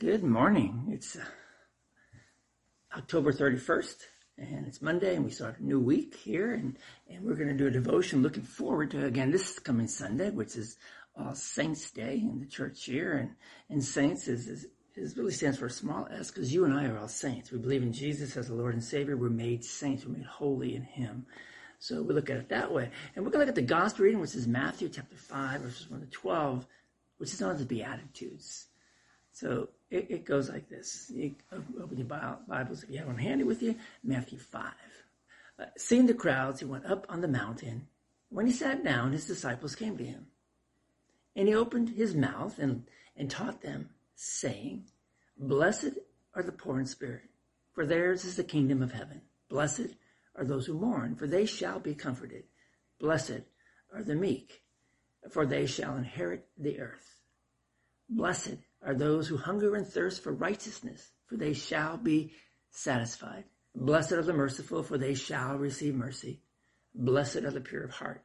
Good morning. It's uh, October 31st and it's Monday and we start a new week here and, and we're going to do a devotion looking forward to again this coming Sunday, which is All Saints Day in the church year and, and saints is, is, is really stands for a small s because you and I are all saints. We believe in Jesus as the Lord and Savior. We're made saints. We're made holy in Him. So we look at it that way. And we're going to look at the gospel reading, which is Matthew chapter 5, verses 1 to 12, which is on the Beatitudes. So it, it goes like this. You open your Bibles if you have them handy with you. Matthew 5. Uh, seeing the crowds, he went up on the mountain. When he sat down, his disciples came to him. And he opened his mouth and, and taught them, saying, Blessed are the poor in spirit, for theirs is the kingdom of heaven. Blessed are those who mourn, for they shall be comforted. Blessed are the meek, for they shall inherit the earth. Blessed are those who hunger and thirst for righteousness, for they shall be satisfied. Blessed are the merciful, for they shall receive mercy. Blessed are the pure of heart,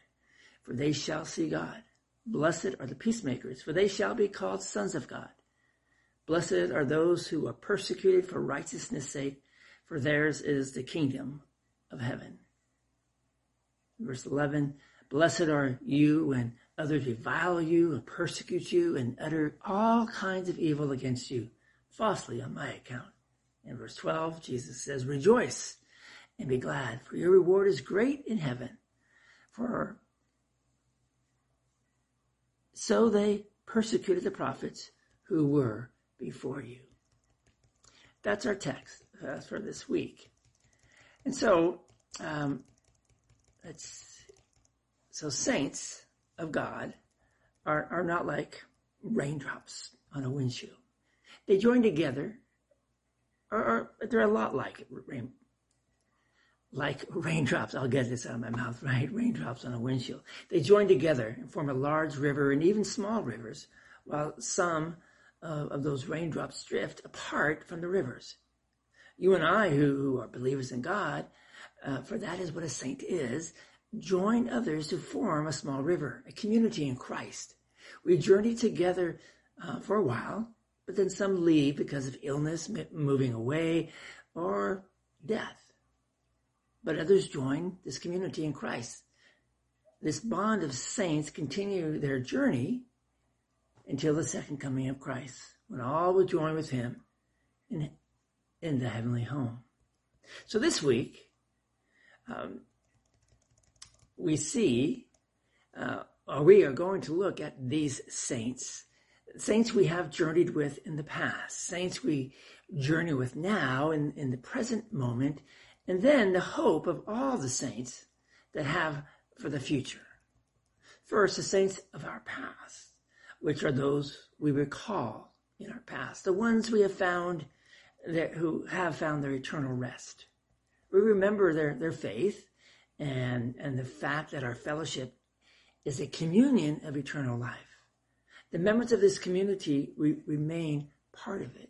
for they shall see God. Blessed are the peacemakers, for they shall be called sons of God. Blessed are those who are persecuted for righteousness' sake, for theirs is the kingdom of heaven. Verse 11, Blessed are you when others revile you and persecute you and utter all kinds of evil against you falsely on my account. In verse 12, Jesus says, Rejoice and be glad, for your reward is great in heaven. For so they persecuted the prophets who were before you. That's our text uh, for this week. And so, um, let's so saints of God are, are not like raindrops on a windshield. They join together, or, or they're a lot like rain, like raindrops. I'll get this out of my mouth, right? Raindrops on a windshield. They join together and form a large river and even small rivers, while some uh, of those raindrops drift apart from the rivers. You and I, who who are believers in God, uh, for that is what a saint is, join others to form a small river, a community in Christ. We journey together uh, for a while, but then some leave because of illness, moving away, or death. But others join this community in Christ. This bond of saints continue their journey until the second coming of Christ, when all will join with him in, in the heavenly home. So this week, um, we see, uh, or we are going to look at these saints, saints we have journeyed with in the past, saints we journey with now in, in the present moment, and then the hope of all the saints that have for the future. First, the saints of our past, which are those we recall in our past, the ones we have found that, who have found their eternal rest. We remember their, their faith and, and the fact that our fellowship is a communion of eternal life. The members of this community re- remain part of it,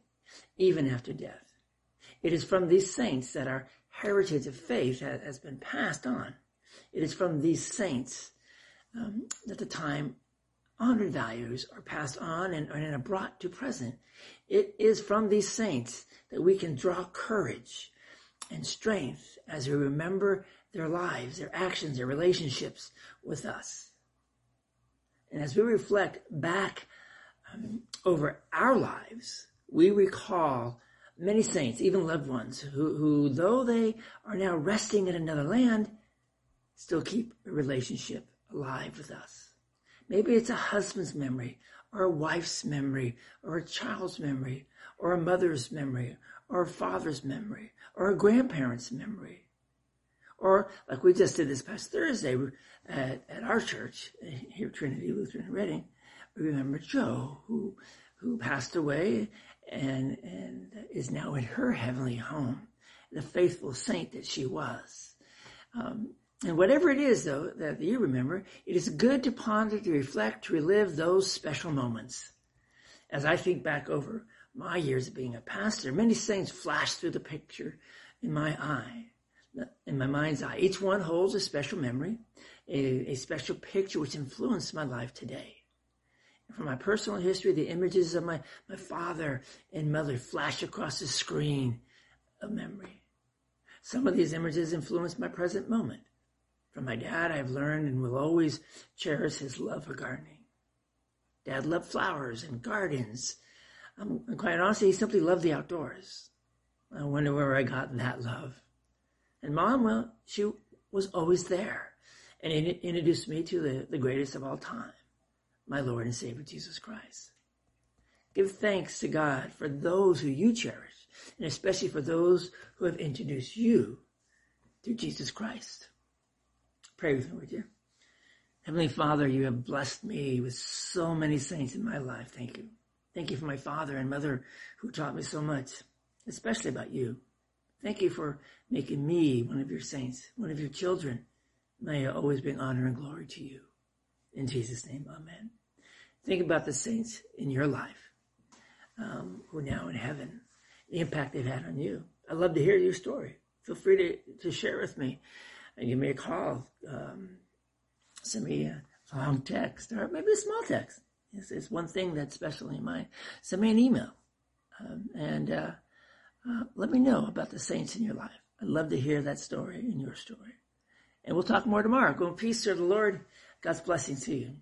even after death. It is from these saints that our heritage of faith has, has been passed on. It is from these saints um, that the time honored values are passed on and, and are brought to present. It is from these saints that we can draw courage and strength as we remember their lives, their actions, their relationships with us. And as we reflect back um, over our lives, we recall many saints, even loved ones, who, who, though they are now resting in another land, still keep a relationship alive with us. Maybe it's a husband's memory, or a wife's memory, or a child's memory, or a mother's memory, or a father's memory, or a grandparent's memory. Or like we just did this past Thursday at, at our church here, at Trinity Lutheran Reading, we remember Joe who who passed away and and is now in her heavenly home, the faithful saint that she was. Um, and whatever it is, though, that you remember, it is good to ponder, to reflect, to relive those special moments. As I think back over my years of being a pastor, many things flash through the picture in my eye in my mind's eye. Each one holds a special memory, a, a special picture which influenced my life today. From my personal history, the images of my, my father and mother flash across the screen of memory. Some of these images influence my present moment. From my dad, I've learned and will always cherish his love for gardening. Dad loved flowers and gardens. Quite honestly, he simply loved the outdoors. I wonder where I got that love. And mom, well, she was always there and introduced me to the, the greatest of all time, my Lord and Savior Jesus Christ. Give thanks to God for those who you cherish, and especially for those who have introduced you to Jesus Christ. Pray with me, would you? Heavenly Father, you have blessed me with so many saints in my life. Thank you. Thank you for my father and mother who taught me so much, especially about you. Thank you for making me one of your saints, one of your children. May I always bring honor and glory to you. In Jesus' name, amen. Think about the saints in your life um, who are now in heaven, the impact they've had on you. I'd love to hear your story. Feel free to, to share with me and give me a call. Um, send me a long text or maybe a small text. It's, one thing that's special in mind. Send me an email um, and uh, uh, let me know about the saints in your life. I'd love to hear that story and your story. And we'll talk more tomorrow. Go in peace, serve the Lord. God's blessings to you.